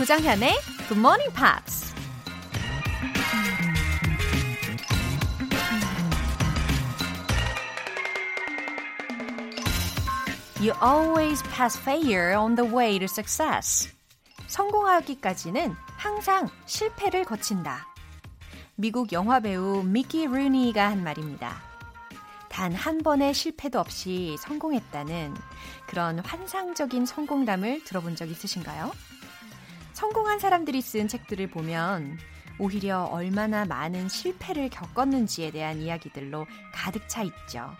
조장현의 Good Morning Pops. You always pass failure on the way to success. 성공하기까지는 항상 실패를 거친다. 미국 영화배우 미키 루니가 한 말입니다. 단 한 번의 실패도 없이 성공했다는 그런 환상적인 성공담을 들어본 적 있으신가요? 성공한 사람들이 쓴 책들을 보면 오히려 얼마나 많은 실패를 겪었는지에 대한 이야기들로 가득 차 있죠.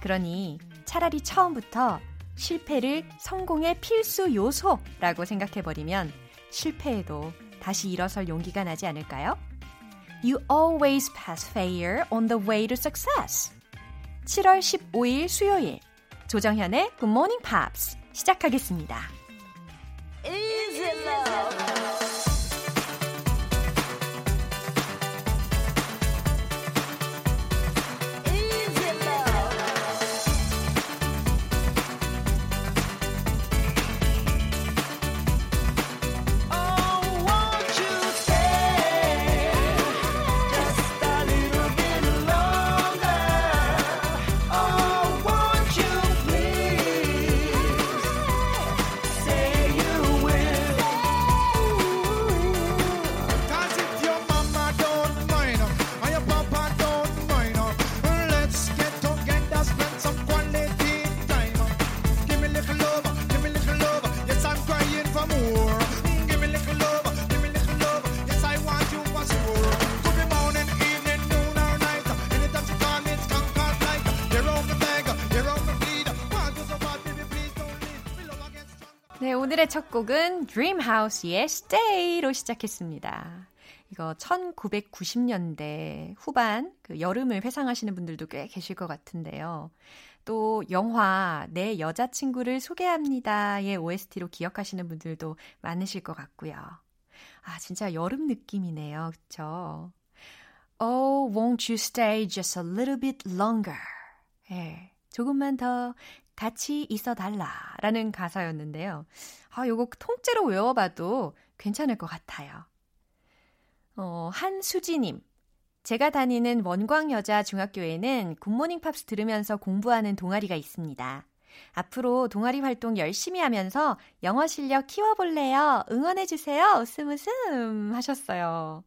그러니 차라리 처음부터 실패를 성공의 필수 요소라고 생각해버리면 실패해도 다시 일어설 용기가 나지 않을까요? You always pass failure on the way to success. 7월 15일 수요일 조정현의 Good Morning Pops 시작하겠습니다. 오늘의 첫 곡은 Dreamhouse의 Stay로 시작했습니다. 이거 1990년대 후반 그 여름을 회상하시는 분들도 꽤 계실 것 같은데요. 또 영화 내 여자친구를 소개합니다의 OST로 기억하시는 분들도 많으실 것 같고요. 아, 진짜 여름 느낌이네요. 그쵸? Oh, won't you stay just a little bit longer? 예. 조금만 더 같이 있어 달라라는 가사였는데요. 아, 요거 통째로 외워봐도 괜찮을 것 같아요. 어, 한수지님. 제가 다니는 원광여자 중학교에는 굿모닝 팝스 들으면서 공부하는 동아리가 있습니다. 앞으로 동아리 활동 열심히 하면서 영어 실력 키워볼래요? 응원해주세요. 웃음 웃음 하셨어요.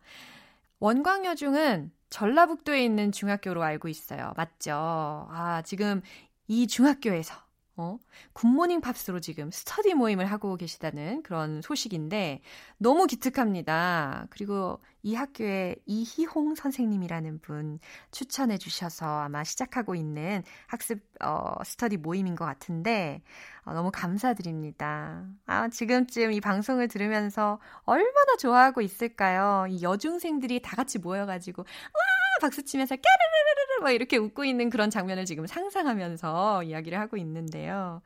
원광여중은 전라북도에 있는 중학교로 알고 있어요. 맞죠? 아, 지금 이 중학교에서 어, 굿모닝 팝스로 지금 스터디 모임을 하고 계시다는 그런 소식인데 너무 기특합니다. 그리고 이 학교에 이희홍 선생님이라는 분 추천해 주셔서 아마 시작하고 있는 학습 어, 스터디 모임인 것 같은데 어, 너무 감사드립니다. 아, 지금쯤 이 방송을 들으면서 얼마나 좋아하고 있을까요? 이 여중생들이 다 같이 모여가지고 와 박수 치면서 까르르르르 막 이렇게 웃고 있는 그런 장면을 지금 상상하면서 이야기를 하고 있는데요.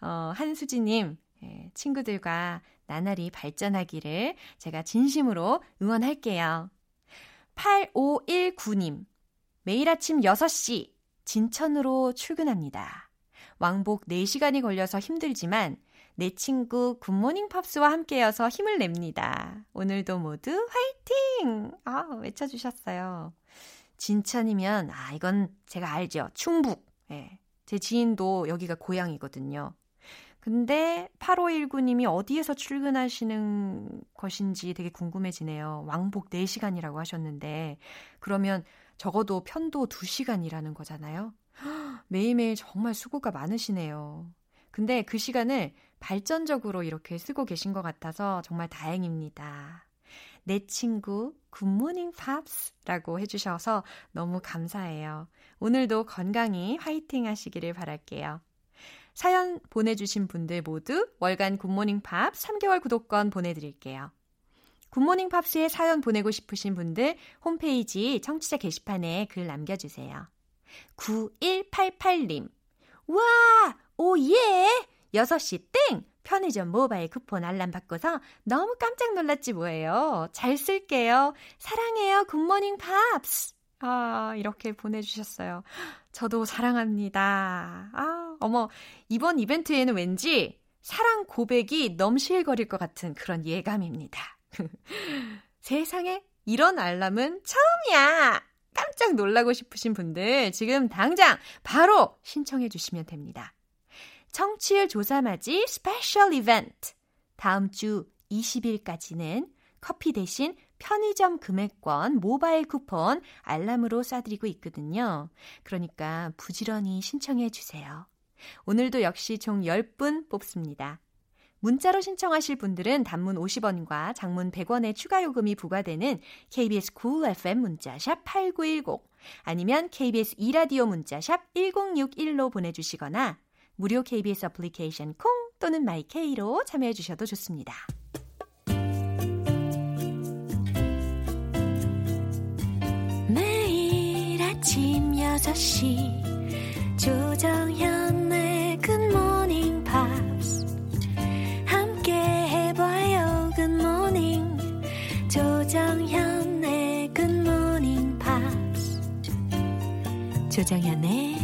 어, 한수지님, 예, 친구들과 나날이 발전하기를 제가 진심으로 응원할게요. 8519님, 매일 아침 6시 진천으로 출근합니다. 왕복 4시간이 걸려서 힘들지만 내 친구 굿모닝 팝스와 함께여서 힘을 냅니다. 오늘도 모두 화이팅! 아, 외쳐주셨어요. 진천이면, 아, 이건 제가 알죠. 충북. 예. 제 지인도 여기가 고향이거든요. 근데 8519님이 어디에서 출근하시는 것인지 되게 궁금해지네요. 왕복 4시간이라고 하셨는데, 그러면 적어도 편도 2시간이라는 거잖아요. 매일매일 정말 수고가 많으시네요. 근데 그 시간을 발전적으로 이렇게 쓰고 계신 것 같아서 정말 다행입니다. 내 친구 굿모닝 팝스라고 해주셔서 너무 감사해요. 오늘도 건강히 화이팅 하시기를 바랄게요. 사연 보내주신 분들 모두 월간 굿모닝 팝 3개월 구독권 보내드릴게요. 굿모닝 팝스에 사연 보내고 싶으신 분들 홈페이지 청취자 게시판에 글 남겨주세요. 9188님. 와! 오예! 6시 땡! 편의점 모바일 쿠폰 알람 받고서 너무 깜짝 놀랐지 뭐예요. 잘 쓸게요. 사랑해요. 굿모닝 팝스. 아, 이렇게 보내주셨어요. 저도 사랑합니다. 아, 어머, 이번 이벤트에는 왠지 사랑 고백이 넘실거릴 것 같은 그런 예감입니다. 세상에 이런 알람은 처음이야! 깜짝 놀라고 싶으신 분들 지금 당장 바로 신청해 주시면 됩니다. 청취율 조사맞이 스페셜 이벤트. 다음 주 20일까지는 커피 대신 편의점 금액권 모바일 쿠폰 알람으로 쏴드리고 있거든요. 그러니까 부지런히 신청해 주세요. 오늘도 역시 총 10분 뽑습니다. 문자로 신청하실 분들은 단문 50원과 장문 100원의 추가 요금이 부과되는 KBS 9 FM 문자샵 8910 아니면 KBS 2라디오 문자샵 1061로 보내주시거나 무료 KBS 애플리케이션 콩 또는 마이케이로 참여해 주셔도 좋습니다. 매일 아침 6시 조정현의 굿모닝 팝스 함께 해봐요 굿모닝 조정현의 굿모닝 팝스 조정현의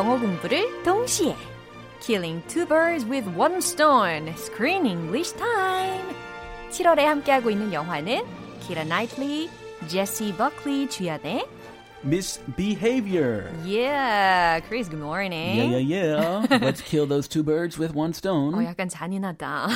영어 공부를 동시에 Killing two birds with one stone. Screen English time. 7월에 함께하고 있는 영화는 키라 나이틀리, 제시 버클리 주연의 Misbehavior. Yeah, Chris, good morning. Yeah, yeah, yeah. Let's kill those two birds with one stone. 어, 약간 잔인하다.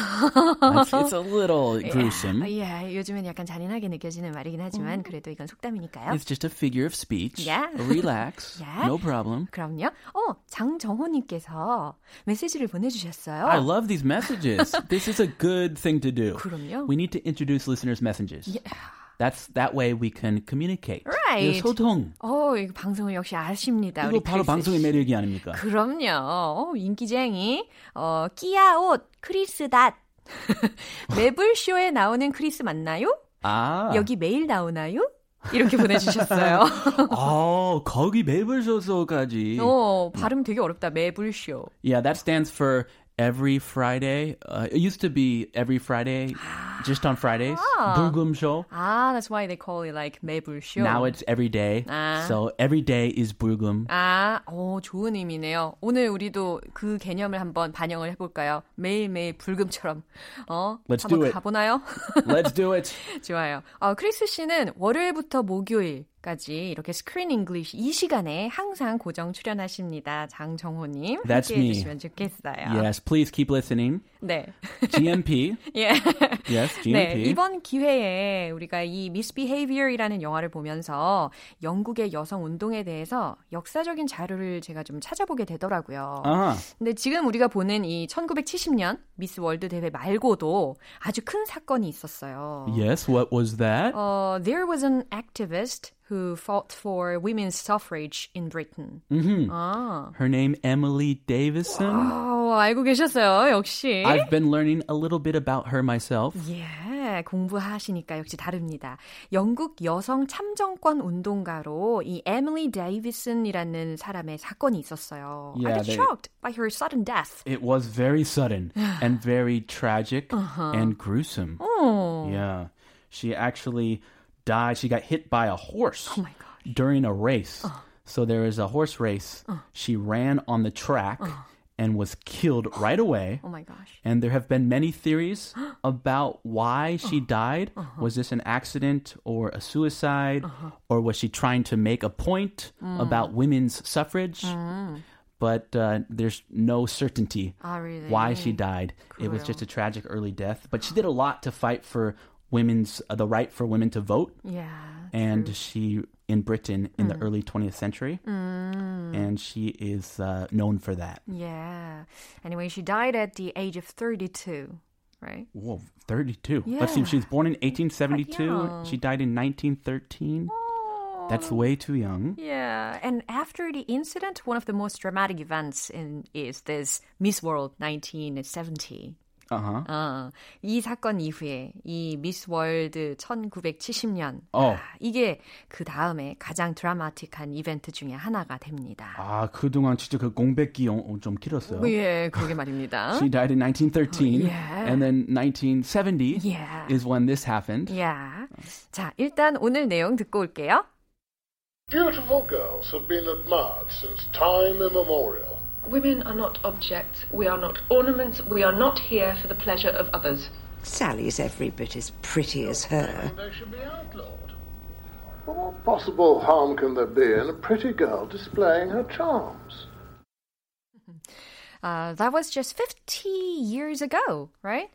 It's, it's a little gruesome. 예, 요즘엔 약간 잔인하게 느껴지는 말이긴 하지만 그래도 이건 속담이니까요. It's just a figure of speech. Yeah. Relax. Yeah. No problem. 그럼요. 어, 장정호님께서 메시지를 보내주셨어요. I love these messages. this is a good thing to do. 그럼요. We need to introduce listeners' messages. Yeah. That's that way we can communicate. Right. 소통. 어, 이거 방송을 역시 아십니다. 이거 바로 크리스 방송의 씨. 매력이 아닙니까? 그럼요. 어, 인기쟁이. 어, 끼야 옷 크리스 닷. 매블쇼에 나오는 크리스 맞나요? 아. 여기 매일 나오나요? 이렇게 보내주셨어요. 어, 거기 매불소소까지. 어, 발음 되게 어렵다. 매블쇼. Yeah, that stands for every Friday. Uh, it used to be every Friday, just on Fridays. 불금 show. 아, that's why they call it like 매블쇼. Now it's every day. 아. So every day is 불금. 아, 오, 좋은 의미네요. 오늘 우리도 그 개념을 한번 반영을 해볼까요? 매일매일 불금처럼. 어? Let's 한번 do it. 가보나요? Let's do it. 좋아요. 어, 크리스 씨는 월요일부터 목요일 까지 이렇게 Screen English 이 시간에 항상 고정 출연하십니다. 장정호 님. That's 함께 me. 해주시면 좋겠어요. Yes, please keep listening. 네. GMP. 예. Yes, 네, GMP. 이번 기회에 우리가 이 Misbehavior이라는 영화를 보면서 영국의 여성 운동에 대해서 역사적인 자료를 제가 좀 찾아보게 되더라고요. Uh-huh. 근데 지금 우리가 보는 이 1970년 미스 월드 대회 말고도 아주 큰 사건이 있었어요. Yes, what was that? Uh, there was an activist who fought for women's suffrage in Britain. Mhm. 아, Her name Emily Davison. 어, 알고 계셨어요, 역시. I've been learning a little bit about her myself. 예, 공부하시니까 역시 다릅니다. 영국 여성 참정권 운동가로 이 에밀리 데이비슨이라는 사람의 사건이 있었어요. Yeah, I was they- shocked by her sudden death. It was very sudden and very tragic and gruesome. 어, Yeah. She actually died. She got hit by a horse oh my during a race. Uh. So there was a horse race. Uh. She ran on the track uh. and was killed right away. Oh my gosh. And there have been many theories uh-huh. about why she uh-huh. died. Uh-huh. Was this an accident or a suicide? Or was she trying to make a point mm. about women's suffrage? Mm. But uh, there's no certainty Ah, really? why she died. It was just a tragic early death. But she did a lot to fight for women's uh, the right for women to vote. Yeah. And she in Britain in the early 20th century, and she is uh, known for that. Yeah. Anyway, she died at the age of 32, right? Whoa, 32. Let's see. Yeah. She was born in 1872. She died in 1913. That's way too young. Yeah, and after the incident, one of the most dramatic events in is this Miss World 1970. Uh-huh. 어, 이 사건 이후에 이 미스 월드 1970년 어. 아, 이게 그 다음에 가장 드라마틱한 이벤트 중에 하나가 됩니다. 아, 그동안 진짜 그 공백기 어, 좀 길었어요. 예, 그러게 말입니다. She died in 1913 Yeah. and then 1970 Yeah. is when this happened. 야, 자 일단 오늘 내용 듣고 올게요. Beautiful girls have been admired since time immemorial. Women are not objects, we are not ornaments, we are not here for the pleasure of others. Sally's every bit as pretty as her. They should be outlawed. But what possible harm can there be in a pretty girl displaying her charms? Uh, that was just 50 years ago, right?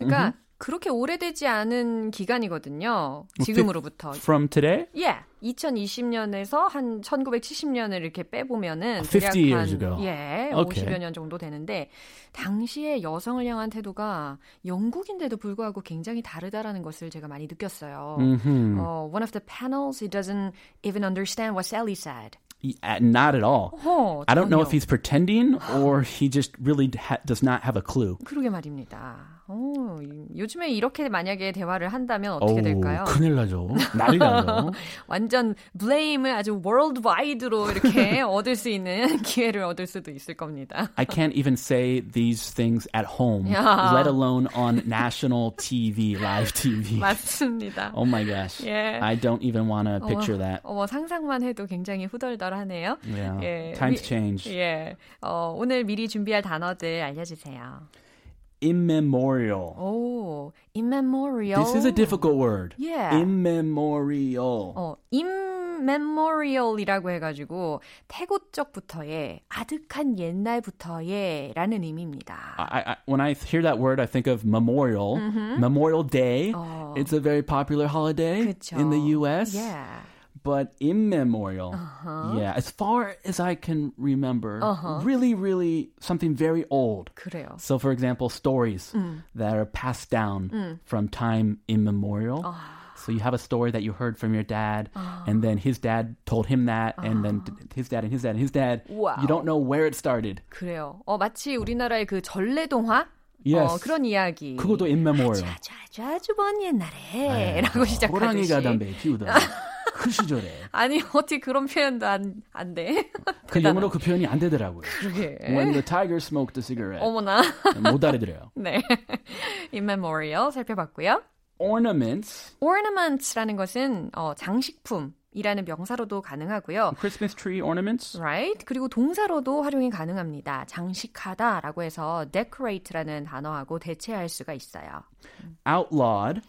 그러니까 그렇게 오래되지 않은 기간이거든요. 지금으로부터. From today? Yeah. 2020년에서 한 1970년을 이렇게 빼보면은 50 대략 years 한, ago. 예, Okay. 50여 년 정도 되는데 당시에 여성을 향한 태도가 영국인데도 불구하고 굉장히 다르다라는 것을 제가 많이 느꼈어요. Mhm. 어, one of the panels, he doesn't even understand what Sally said. Uh, Not at all. 어, I don't know if he's pretending or he just really ha- does not have a clue. 그러게 말입니다. 어, 요즘에 이렇게 만약에 대화를 한다면 어떻게 어우, 될까요? 큰일 나죠. 난리 나죠. 완전 블레임을 아주 월드와이드로 이렇게 얻을 수 있는 기회를 얻을 수도 있을 겁니다. I can't even say these things at home, Yeah. let alone on national TV, live TV. 맞습니다. Oh my gosh. Yeah. I don't even want to picture 어머, that. 어머, 상상만 해도 굉장히 후덜덜하네요. Yeah. 예, Times 미- change. 예, 어, 오늘 미리 준비할 단어들 알려주세요. Immemorial. 오, immemorial. This is a difficult word. Yeah. Immemorial. 어, immemorial이라고 해가지고 태고적부터의 아득한 옛날부터의라는 의미입니다. I, I, when I hear that word, I think of Memorial. Memorial Day. 어. It's a very popular holiday 그쵸. in the U.S. Yeah. But immemorial, yeah, as far as I can remember, really, really something very old. 그래요. So, for example, stories that are passed down from time immemorial. So you have a story that you heard from your dad, and then his dad told him that, and then t- his dad and his dad and his dad. Wow. You don't know where it started. 그래요. 어, 마치 우리나라의 그 전래동화? Yes. 어, 그런 이야기. 그것도 immemorial. 아주 아주 아주 먼 옛날에 라고 시작하듯이. 호랑이가 담배 피우던 그 시절에. 아니 어떻게 그런 표현도 안, 안 돼? 그 영어로 그 표현이 안 되더라고요. 그러게. When the tiger smoked a cigarette. 어머나. 못 알아들어요. 네. immemorial 살펴봤고요. Ornaments. ornaments라는 것은 어, 장식품 이라는 명사로도 가능하고요. Christmas tree ornaments. right? 그리고 동사로도 활용이 가능합니다. 장식하다라고 해서 decorate라는 단어하고 대체할 수가 있어요. Outlawed.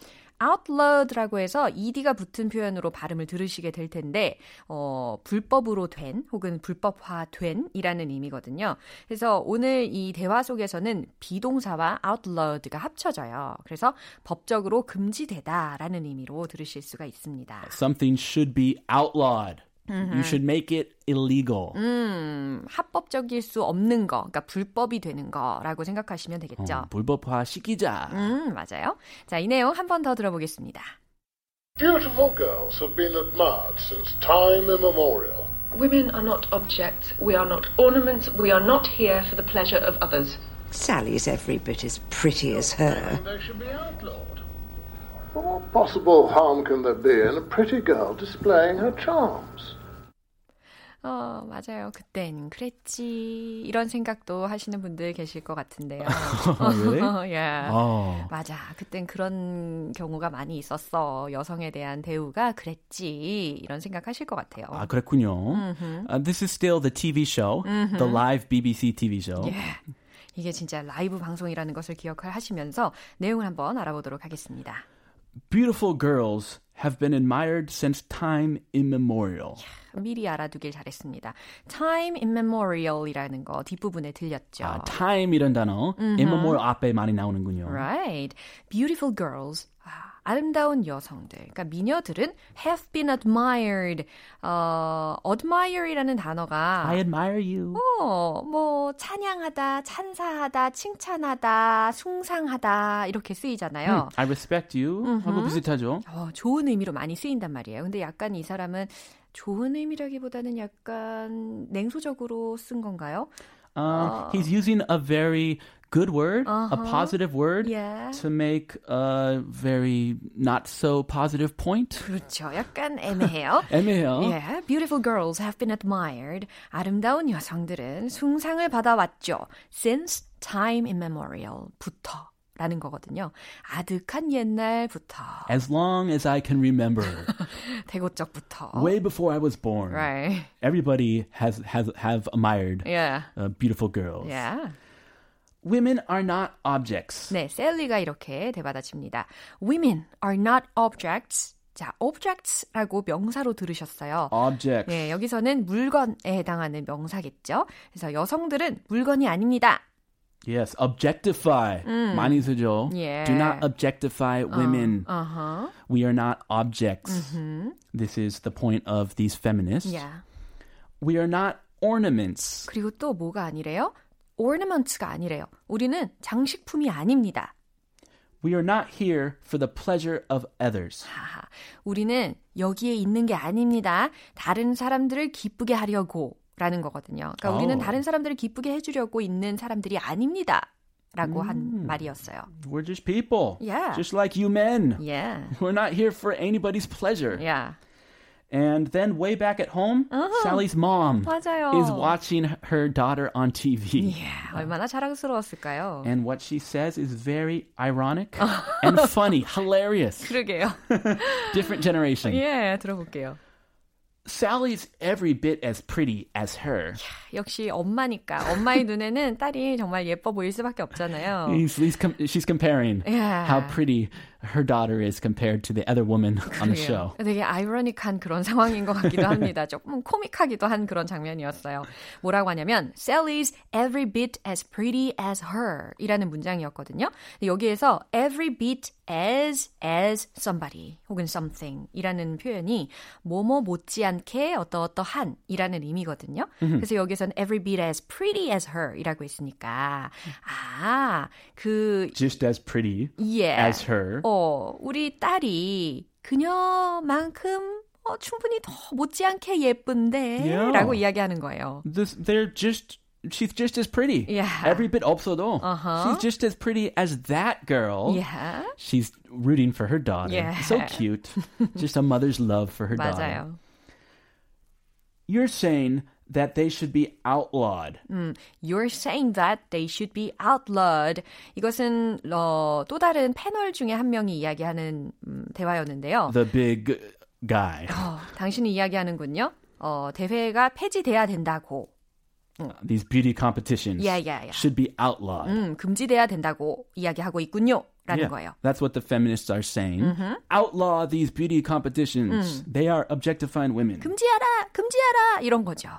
Outlawed라고 해서 ed가 붙은 표현으로 발음을 들으시게 될 텐데 어, 불법으로 된 혹은 불법화된이라는 의미거든요. 그래서 오늘 이 대화 속에서는 비동사와 outlawed가 합쳐져요. 그래서 법적으로 금지되다라는 의미로 들으실 수가 있습니다. Something should be outlawed. You should make it illegal. 음, 합법적일 수 없는 거, 그러니까 불법이 되는 거라고 생각하시면 되겠죠. 어, 불법화 시키자. 음, 맞아요. 자, 이 내용 한 번 더 들어보겠습니다. Beautiful girls have been admired since time immemorial. Women are not objects, we are not ornaments, we are not here for the pleasure of others. Sally's every bit as pretty as her. They should be outlawed. What possible harm can there be in a pretty girl displaying her charms? 어, 맞아요. 그땐 그랬지. 이런 생각도 하시는 분들 계실 것 같은데요. 예. Oh. 맞아. 그땐 그런 경우가 많이 있었어. 여성에 대한 대우가 그랬지. 이런 생각하실 것 같아요. 아, 그랬군요. Uh, this is still the TV show, the live BBC TV show. 예. 이게 진짜 라이브 방송이라는 것을 기억하시면서 내용을 한번 알아보도록 하겠습니다. Beautiful girls have been admired since time immemorial. 미리 알아두길 잘했습니다. Time immemorial이라는 거 뒷부분에 들렸죠. 아, time 이런 단어 immemorial 앞에 많이 나오는군요. Right. Beautiful girls. 아, 아름다운 여성들. 그러니까 미녀들은 have been admired. 어, admire이라는 단어가 I admire you. 어, 뭐 찬양하다, 찬사하다, 칭찬하다, 숭상하다 이렇게 쓰이잖아요. I respect you. 하고 비슷하죠. 어, 좋은 의미로 많이 쓰인단 말이에요. 근데 약간 이 사람은 좋은 의미라기보다는 약간 냉소적으로 쓴 건가요? Uh, he's using a very good word, a positive word, Yeah. to make a very not so positive point. 그렇죠. 약간 애매해요. 애매해요. Yeah, beautiful girls have been admired. 아름다운 여성들은 숭상을 받아왔죠. Since time immemorial부터. 라는 거거든요. 아득한 옛날부터. As long as I can remember, 대고적부터. way before I was born, Right. everybody has has have admired Yeah. uh, beautiful girls. Yeah. Women are not objects. 네, 셀리가 이렇게 대받아칩니다. Women are not objects. 자, objects라고 명사로 들으셨어요. Objects. 네, 여기서는 물건에 해당하는 명사겠죠. 그래서 여성들은 물건이 아닙니다. Yes, objectify. 많이 쓰죠. Yeah. Do not objectify women. Uh-huh. We are not objects. This is the point of these feminists. Yeah. We are not ornaments. 그리고 또 뭐가 아니래요? Ornaments가 아니래요. 우리는 장식품이 아닙니다. We are not here for the pleasure of others. 하하. 우리는 여기에 있는 게 아닙니다. 다른 사람들을 기쁘게 하려고 라는 거거든요. 그러니까 우리는 오. 다른 사람들을 기쁘게 해주려고 있는 사람들이 아닙니다. 라고 한 말이었어요. We're just people. Yeah. Just like you men. Yeah. We're not here for anybody's pleasure. Yeah. And then way back at home, Sally's mom 맞아요. is watching her daughter on TV. Yeah, 얼마나 자랑스러웠을까요? And what she says is very ironic and funny, hilarious. 그러게요. Different generation. 예, 들어볼게요. Sally's every bit as pretty as her. 역시 엄마니까 엄마의 눈에는 딸이 정말 예뻐 보일 수밖에 없잖아요. He's, he's com- she's comparing Yeah. how pretty her daughter is compared to the other woman on the show. 되게 아이러닉한 그런 상황인 것 같기도 합니다. 조금 코믹하기도 한 그런 장면이었어요. 뭐라고 하냐면 Sally's every bit as pretty as her 이라는 문장이었거든요. 여기에서 every bit as as somebody 혹은 something 이라는 표현이 뭐뭐 못지않게 어떠어떠한 이라는 의미거든요. 그래서 여기서는 every bit as pretty as her 이라고 했으니까 아, 그 Just as pretty 예. as her. 어, 우리 딸이 그녀만큼 어, 충분히 더 못지않게 예쁜데 Yeah. 라고 이야기하는 거예요. This, they're just she's just as pretty. Yeah. Every bit 없어도. Uh-huh. She's just as pretty as that girl. Yeah. She's rooting for her daughter. Yeah. So cute. just a mother's love for her daughter. 맞아요. You're saying that they should be outlawed. You're saying that they should be outlawed. 이것은 어, 또 다른 패널 중에 한 명이 이야기하는 음, 대화였는데요. The big guy. 어, 당신이 이야기하는군요. 어, 대회가 폐지돼야 된다고. These beauty competitions Yeah, yeah, yeah. should be outlawed. 음, 금지돼야 된다고 이야기하고 있군요. 라는 Yeah, 거예요. That's what the feminists are saying. Outlaw these beauty competitions. They are objectifying women. 금지하라! 금지하라! 이런 거죠.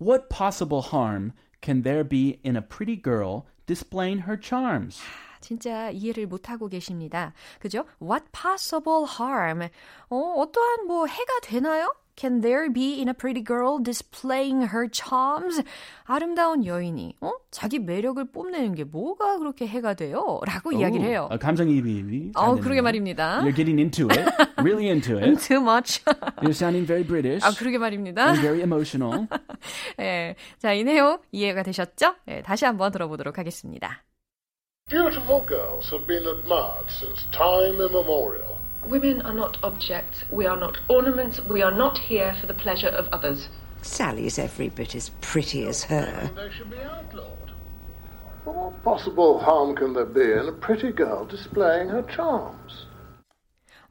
What possible harm can there be in a pretty girl displaying her charms? 진짜 이해를 못하고 계십니다. 그죠? What possible harm? 어, 어떠한 뭐 해가 되나요? Can there be in a pretty girl displaying her charms? 아름다운 여인이 어? 자기 매력을 뽐내는 게 뭐가 그렇게 해가 돼요? 라고 이야기를 해요. 어, 감정이입이 어, 그러게 말입니다. You're getting into it, really into it. Too much. You're sounding very British 아, 그러게 말입니다. and very emotional. 예. 자, 이 내용 이해가 되셨죠? 예, 다시 한번 들어보도록 하겠습니다. Beautiful girls have been admired since time immemorial. Women are not objects. We are not ornaments. We are not here for the pleasure of others. Sally's every bit as pretty as her. They should be outlawed. But what possible harm can there be in a pretty girl displaying her charms?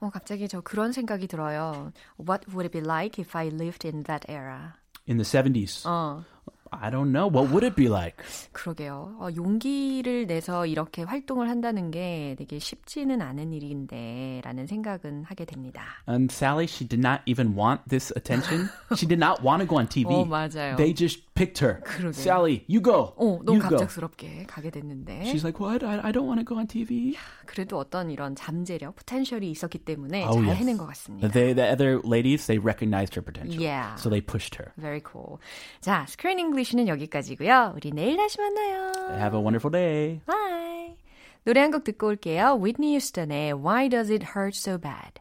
어, 갑자기 저 그런 생각이 들어요. What would it be like if I lived in that era? In the 70s, 어. I don't know. What would it be like? 그러게요. 어, 용기를 내서 이렇게 활동을 한다는 게 되게 쉽지는 않은 일인데 라는 생각은 하게 됩니다. And Sally, she did not even want this attention. she did not want to go on TV. 어, 맞아요. They just her. 그러게요. Sally, you go. 어, 너무 you go. 갑작스럽게 가게 됐는데 She's like, what? I, I don't want to go on TV. 그래도 어떤 이런 잠재력, 포텐셜이 있었기 때문에 Oh, 잘 yes. 해낸 것 같습니다. They, the other ladies, they recognized her potential. Yeah. So they pushed her. Very cool. 자, 스크린 잉글리시는 여기까지고요. 우리 내일 다시 만나요. Have a wonderful day. Bye. 노래 한 곡 듣고 올게요. Whitney Houston의 Why Does It Hurt So Bad.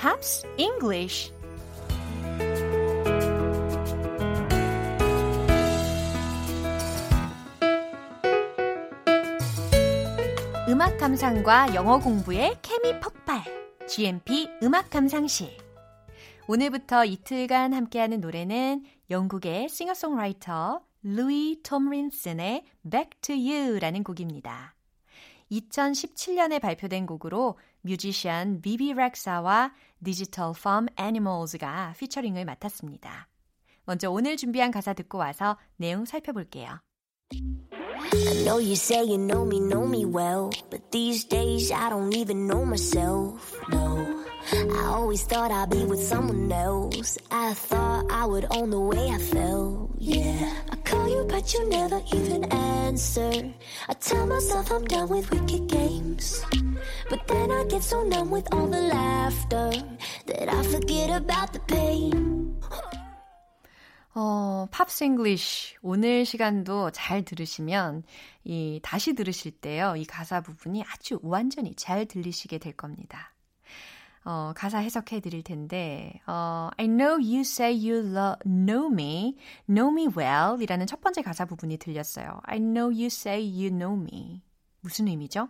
Pops English. 음악 감상과 영어 공부의 케미 폭발. GMP 음악 감상실. 오늘부터 이틀간 함께하는 노래는 영국의 싱어송라이터 루이 톰린슨의 Back to You라는 곡입니다. 2017년에 발표된 곡으로 뮤지션 비비 렉사와 디지털 펌 애니멀즈가 피처링을 맡았습니다. 먼저 오늘 준비한 가사 듣고 와서 내용 살펴볼게요. I know you say you know me, know me well, but these days I don't even know myself. No, I always thought I'd be with someone else. I thought I would own the way I felt. Yeah, I call You, but you never even answer. I tell myself I'm done with wicked games, but then I get so numb with all the laughter that I forget about the pain. 어, 팝스 잉글리쉬 오늘 시간도 잘 들으시면 이 다시 들으실 때요. 이 가사 부분이 아주 완전히 잘 들리시게 될 겁니다. 어, 가사 해석해 드릴 텐데 어, I know you say you love, know me, know me well 이라는 첫 번째 가사 부분이 들렸어요. I know you say you know me. 무슨 의미죠?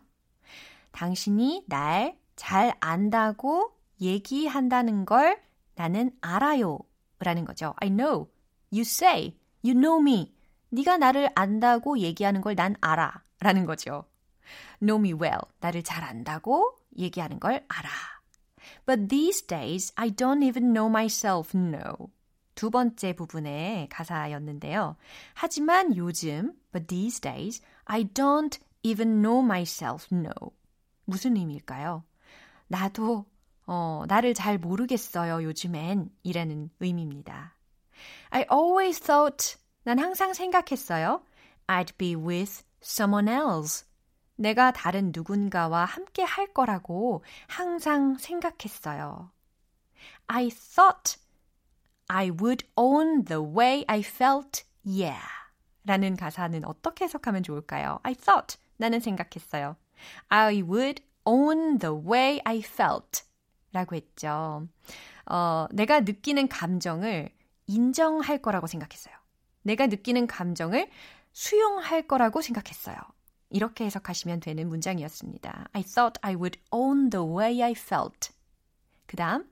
당신이 날 잘 안다고 얘기한다는 걸 나는 알아요. 라는 거죠. I know. You say, you know me. 네가 나를 안다고 얘기하는 걸 난 알아. 라는 거죠. Know me well. 나를 잘 안다고 얘기하는 걸 알아. But these days, I don't even know myself know. 두 번째 부분의 가사였는데요. 하지만 요즘, but these days, I don't even know myself know. 무슨 의미일까요? 나도, 어, 나를 잘 모르겠어요, 요즘엔. 이라는 의미입니다. I always thought, 난 항상 생각했어요. I'd be with someone else. 내가 다른 누군가와 함께 할 거라고 항상 생각했어요. I thought I would own the way I felt, yeah. 라는 가사는 어떻게 해석하면 좋을까요? I thought, 나는 생각했어요. I would own the way I felt. 라고 했죠. 어, 내가 느끼는 감정을 인정할 거라고 생각했어요. 내가 느끼는 감정을 수용할 거라고 생각했어요. 이렇게 해석하시면 되는 문장이었습니다. I thought I would own the way I felt. 그 다음,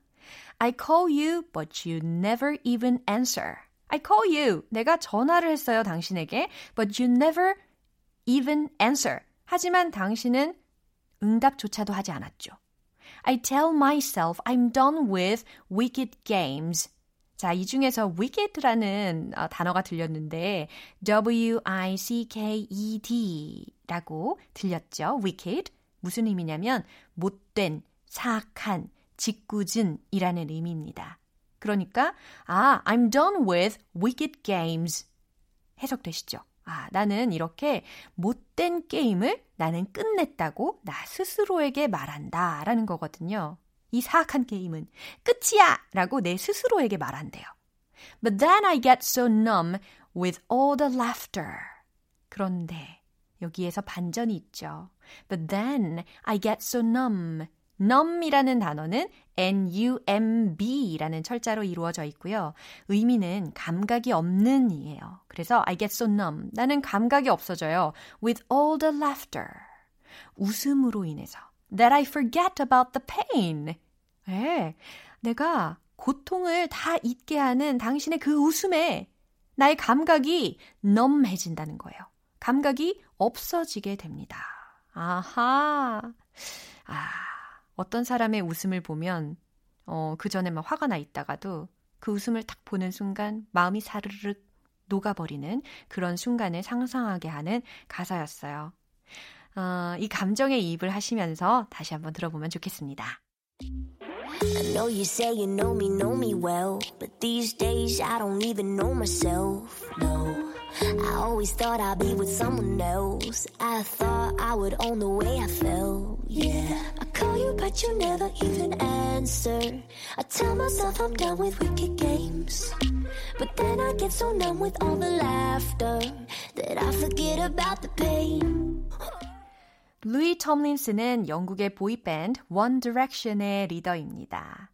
I call you, but you never even answer. I call you. 내가 전화를 했어요, 당신에게. But you never even answer. 하지만 당신은 응답조차도 하지 않았죠. I tell myself I'm done with wicked games. 자, 이 중에서 wicked라는 어, 단어가 들렸는데 W-I-C-K-E-D 라고 들렸죠. wicked. 무슨 의미냐면 못된, 사악한, 짓궂은이라는 의미입니다. 그러니까 아, I'm done with wicked games. 해석되시죠? 아, 나는 이렇게 못된 게임을 나는 끝냈다고 나 스스로에게 말한다 라는 거거든요. 이 사악한 게임은 끝이야! 라고 내 스스로에게 말한대요. But then I get so numb with all the laughter. 그런데 여기에서 반전이 있죠. But then I get so numb. numb이라는 단어는 n-u-m-b라는 철자로 이루어져 있고요. 의미는 감각이 없는 이에요. 그래서 I get so numb. 나는 감각이 없어져요. With all the laughter. 웃음으로 인해서. That I forget about the pain. 네, 내가 고통을 다 잊게 하는 당신의 그 웃음에 나의 감각이 넘해진다는 거예요. 감각이 없어지게 됩니다. 아하. 아, 어떤 사람의 웃음을 보면, 어, 그 전에 막 화가 나 있다가도 그 웃음을 딱 보는 순간 마음이 사르르 녹아버리는 그런 순간을 상상하게 하는 가사였어요. 어, 이 감정에 이입을 하시면서 다시 한번 들어보면 좋겠습니다. I know you say you know me, know me well, but these days I don't even know myself. No, I always thought I'd be with someone else. I thought I would own the way I felt. Yeah, I call you, but you never even answer. I tell myself I'm done with wicked games. But then I get so numb with all the laughter that I forget about the pain. 루이 톰린스는 영국의 보이밴드 One Direction의 리더입니다.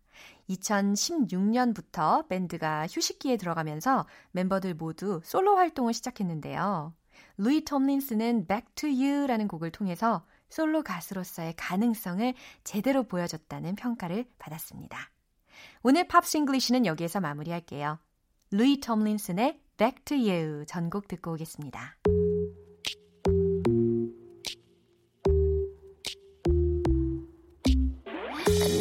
2016년부터 밴드가 휴식기에 들어가면서 멤버들 모두 솔로 활동을 시작했는데요. 루이 톰린스는 Back to You라는 곡을 통해서 솔로 가수로서의 가능성을 제대로 보여줬다는 평가를 받았습니다. 오늘 Pops English는 여기에서 마무리할게요. 루이 톰린슨의 Back to You 전곡 듣고 오겠습니다.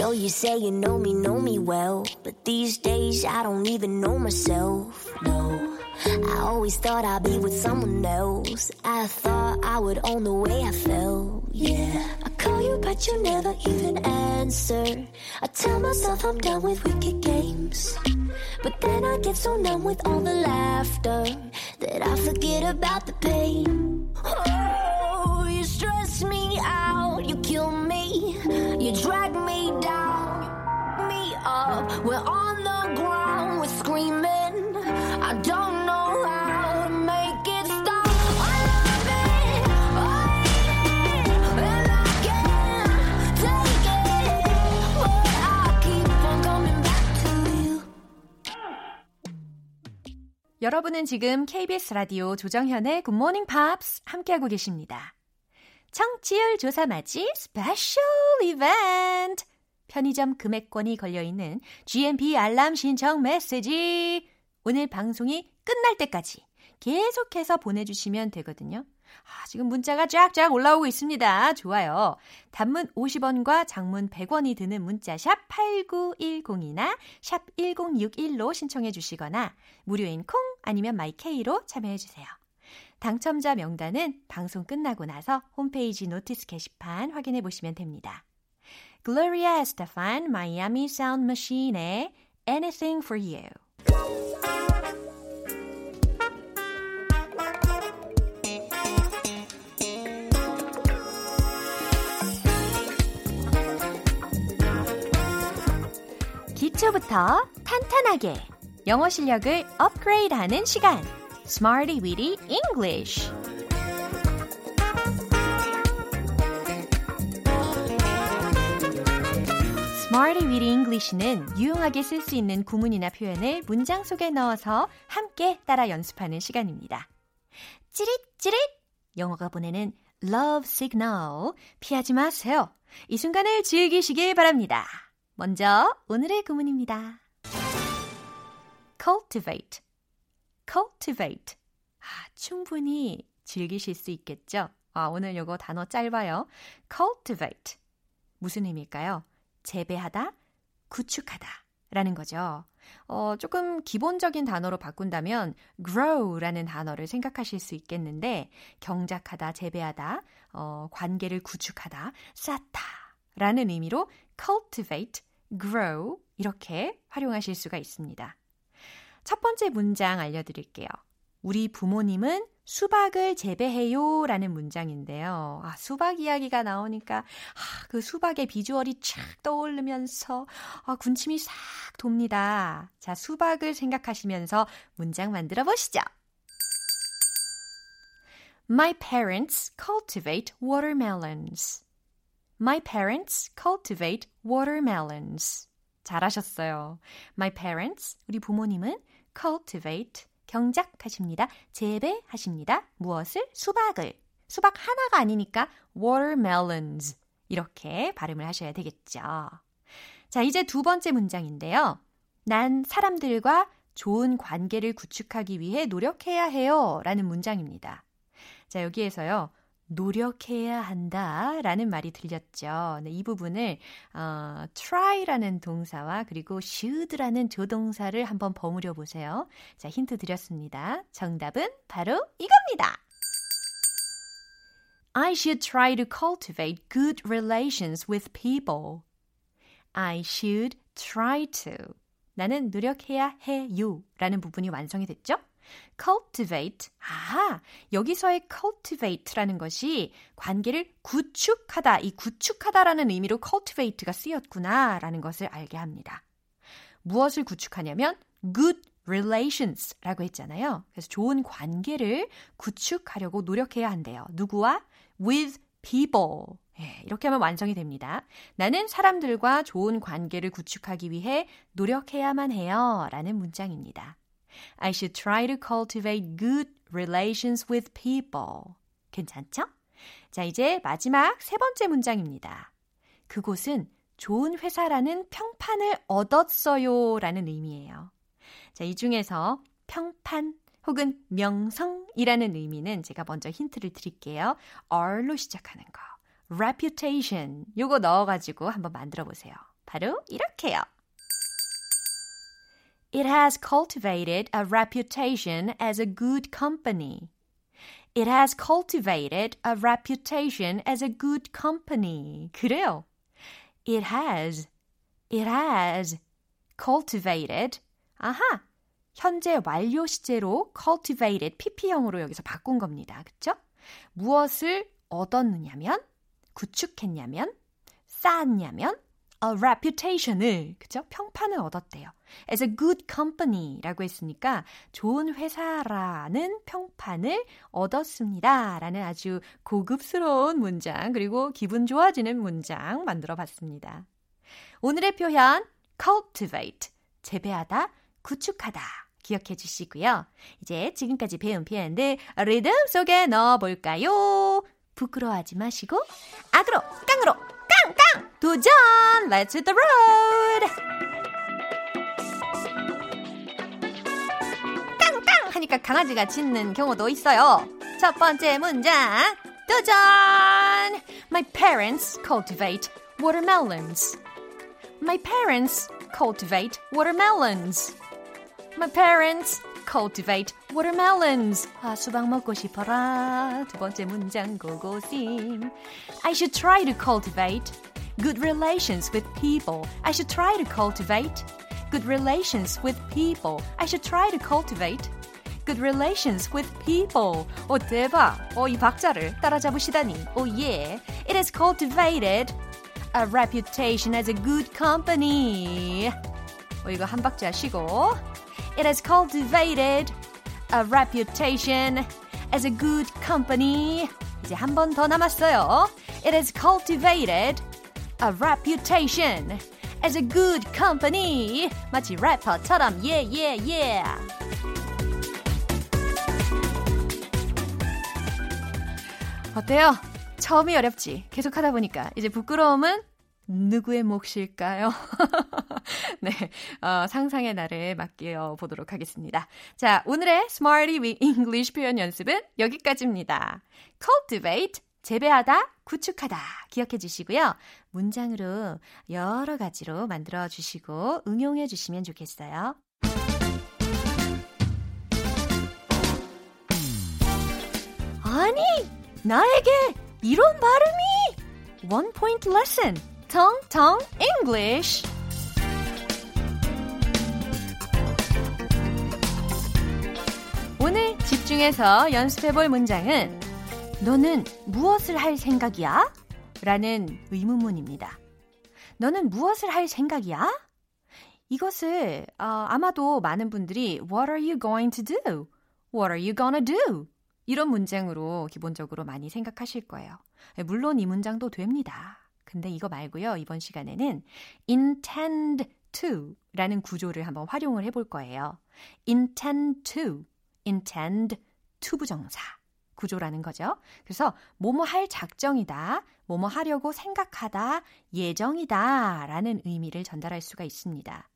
Know you say you know me, know me well, but these days I don't even know myself. No, I always thought I'd be with someone else. I thought I would own the way I felt. Yeah, I call you, but you never even answer. I tell myself I'm done with wicked games. But then I get so numb with all the laughter that I forget about the pain. 여러분은 지금 KBS 라디오 조정현의 Morning Pops 함께하고 계십니다. 청취율 조사 맞이 스페셜 이벤트! 편의점 금액권이 걸려있는 GMP 알람 신청 메시지! 오늘 방송이 끝날 때까지 계속해서 보내주시면 되거든요. 아, 지금 문자가 쫙쫙 올라오고 있습니다. 좋아요. 단문 50원과 장문 100원이 드는 문자 샵 8910이나 샵 1061로 신청해 주시거나 무료인 콩 아니면 마이케이로 참여해 주세요. 당첨자 명단은 방송 끝나고 나서 홈페이지 notice 게시판 확인해 보시면 됩니다. Gloria Estefan, Miami Sound Machine의 Anything for You. 기초부터 탄탄하게 영어 실력을 업그레이드하는 시간. Smarty Weedy English. Smarty Weedy English는 유용하게 쓸 수 있는 구문이나 표현을 문장 속에 넣어서 함께 따라 연습하는 시간입니다. 찌릿찌릿! 영어가 보내는 love signal 피하지 마세요. 이 순간을 즐기시길 바랍니다. 먼저 오늘의 구문입니다. cultivate, cultivate. 아, 충분히 즐기실 수 있겠죠? 아, 오늘 요거 단어 짧아요. cultivate. 무슨 의미일까요? 재배하다, 구축하다 라는 거죠. 어, 조금 기본적인 단어로 바꾼다면 grow라는 단어를 생각하실 수 있겠는데 경작하다, 재배하다, 어, 관계를 구축하다, 쌓다 라는 의미로 cultivate, grow 이렇게 활용하실 수가 있습니다. 첫 번째 문장 알려드릴게요. 우리 부모님은 수박을 재배해요 라는 문장인데요. 아, 수박 이야기가 나오니까 아, 그 수박의 비주얼이 쫙 떠오르면서 아, 군침이 싹 돕니다. 자, 수박을 생각하시면서 문장 만들어 보시죠. My parents cultivate watermelons. My parents cultivate watermelons. 잘하셨어요. My parents, 우리 부모님은 cultivate, 경작하십니다. 재배하십니다. 무엇을? 수박을. 수박 하나가 아니니까 watermelons. 이렇게 발음을 하셔야 되겠죠. 자, 이제 두 번째 문장인데요. 난 사람들과 좋은 관계를 구축하기 위해 노력해야 해요. 라는 문장입니다. 자, 여기에서요. 노력해야 한다 라는 말이 들렸죠. 네, 이 부분을 어, try라는 동사와 그리고 should라는 조동사를 한번 버무려 보세요. 자, 힌트 드렸습니다. 정답은 바로 이겁니다. I should try to cultivate good relations with people. I should try to. 나는 노력해야 해요. 라는 부분이 완성이 됐죠? Cultivate. 아, 여기서의 cultivate라는 것이 관계를 구축하다, 이 구축하다라는 의미로 cultivate가 쓰였구나, 라는 것을 알게 합니다. 무엇을 구축하냐면 good relations 라고 했잖아요. 그래서 좋은 관계를 구축하려고 노력해야 한대요. 누구와? with people. 예, 이렇게 하면 완성이 됩니다. 나는 사람들과 좋은 관계를 구축하기 위해 노력해야만 해요. 라는 문장입니다. I should try to cultivate good relations with people. 괜찮죠? 자, 이제 마지막 세 번째 문장입니다. 그곳은 좋은 회사라는 평판을 얻었어요. 라는 의미예요. 자, 이 중에서 평판 혹은 명성이라는 의미는 제가 먼저 힌트를 드릴게요. R로 시작하는 거. reputation. 요거 넣어가지고 한번 만들어 보세요. 바로 이렇게요. It has cultivated a reputation as a good company. It has cultivated a reputation as a good company. 그래요. It has, it has cultivated. 아하! 현재 완료 시제로 cultivated, pp형으로 여기서 바꾼 겁니다. 그쵸? 무엇을 얻었느냐면, 구축했냐면, 쌓았냐면, a reputation을, 그죠? 평판을 얻었대요. as a good company라고 했으니까 좋은 회사라는 평판을 얻었습니다. 라는 아주 고급스러운 문장, 그리고 기분 좋아지는 문장 만들어 봤습니다. 오늘의 표현, cultivate, 재배하다, 구축하다. 기억해 주시고요. 이제 지금까지 배운 표현들 리듬 속에 넣어 볼까요? 부끄러워하지 마시고 악으로 깡으로 깡깡 도전! Let's hit the road! 깡깡 하니까 강아지가 짖는 경우도 있어요. 첫 번째 문장 도전! My parents cultivate watermelons. My parents cultivate watermelons. My parents cultivate watermelons. 아, 수박 먹고 싶어라. 두 번째 문장 고고싱. I should try to cultivate good relations with people. I should try to cultivate good relations with people. I should try to cultivate good relations with people. 오, 대박. 어, 이 박자를 따라잡으시다니. 오, 예. It has cultivated a reputation as a good company. 어, 이거 한 박자 쉬고. It has cultivated a reputation as a good company. 이제 한 번 더 남았어요. It has cultivated a reputation as a good company. 마치 래퍼처럼 yeah yeah yeah. 어때요? 처음이 어렵지. 계속 하다 보니까 이제 부끄러움은 누구의 몫일까요? 네, 어, 상상의 날을 맡겨 보도록 하겠습니다. 자, 오늘의 Smarty English 표현 연습은 여기까지입니다. cultivate, 재배하다, 구축하다 기억해 주시고요. 문장으로 여러 가지로 만들어 주시고 응용해 주시면 좋겠어요. 아니, 나에게 이런 발음이! One point lesson. Tong Tong English. 중해서 연습해 볼 문장은 너는 무엇을 할 생각이야? 라는 의문문입니다. 너는 무엇을 할 생각이야? 이것을 어, 아마도 많은 분들이 What are you going to do? What are you gonna do? 이런 문장으로 기본적으로 많이 생각하실 거예요. 물론 이 문장도 됩니다. 근데 이거 말고요. 이번 시간에는 intend to 라는 구조를 한번 활용을 해볼 거예요. intend to, intend to 부정사 구조라는 거죠. 그래서 뭐뭐 할 작정이다, 뭐뭐 하려고 생각하다, 예정이다 라는 의미를 전달할 수가 있습니다.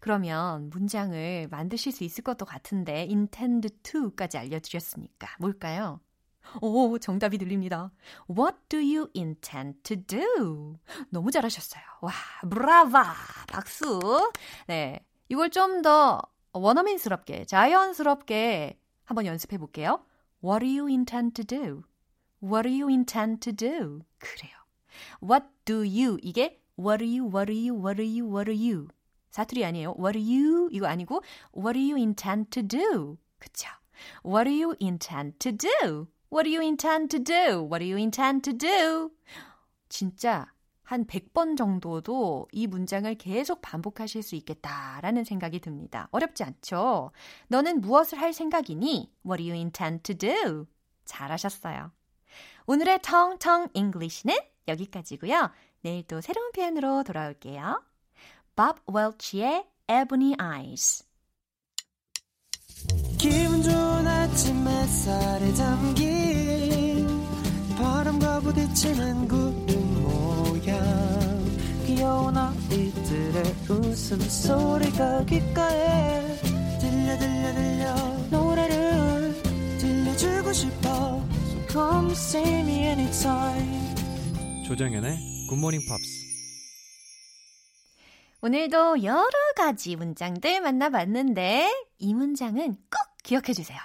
그러면 문장을 만드실 수 있을 것도 같은데 intend to까지 알려드렸으니까 뭘까요? 오, 정답이 들립니다. What do you intend to do? 너무 잘하셨어요. 와, 브라바! 박수! 네. 이걸 좀 더 원어민스럽게, 자연스럽게 한번 연습해 볼게요. What do you intend to do? What do you intend to do? 그래요. What do you? 이게 What are you, what are you, what are you, what are you? 사투리 아니에요. What are you? 이거 아니고 What do you intend to do? 그쵸? What do you intend to do? What do you intend to do? What do you intend to do? 진짜 한 100번 정도도 이 문장을 계속 반복하실 수 있겠다라는 생각이 듭니다. 어렵지 않죠? 너는 무엇을 할 생각이니? What do you intend to do? 잘하셨어요. 오늘의 텅텅 English는 여기까지고요. 내일 또 새로운 표현으로 돌아올게요. Bob Welch의 Ebony Eyes. 기분 좋은 아침 햇살에 담긴 바람과 부딪히는 모양 귀여운 아이들의 웃음소리가 귓가에 들려 들려 들려 노래를 들려주고 싶어 So come see me anytime 조정연의 굿모닝 팝스 오늘도 여러 가지 문장들 만나봤는데 이 문장은 꼭 기억해 주세요.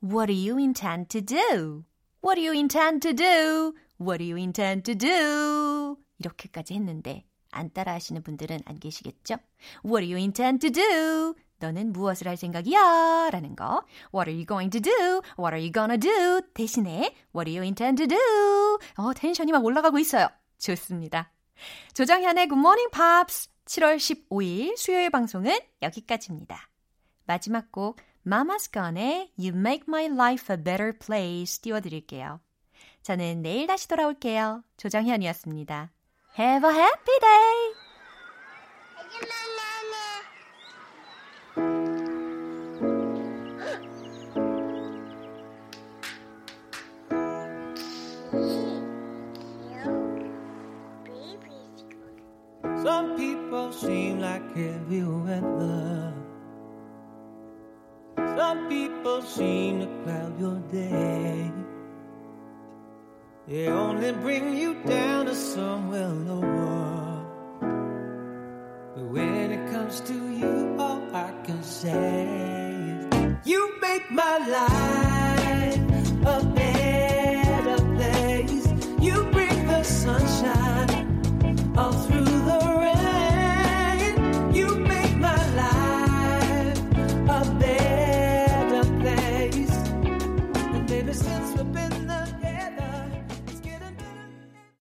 What do you intend to do? What do you intend to do? What do you intend to do? 이렇게까지 했는데 안 따라 하시는 분들은 안 계시겠죠? What do you intend to do? 너는 무엇을 할 생각이야? 라는 거. What are you going to do? What are you gonna do? 대신에 What do you intend to do? 어, 텐션이 막 올라가고 있어요. 좋습니다. 조정현의 Good Morning Pops 7월 15일 수요일 방송은 여기까지입니다. 마지막 곡 Mama's Gone의 You Make My Life a Better Place 띄워드릴게요. 저는 내일 다시 돌아올게요. 조정현이었습니다. Have a happy day! Some people seem like heavy weather. Some people seem to cloud your day. They only bring you down to somewhere lower. But when it comes to you, all I can say is, You make my life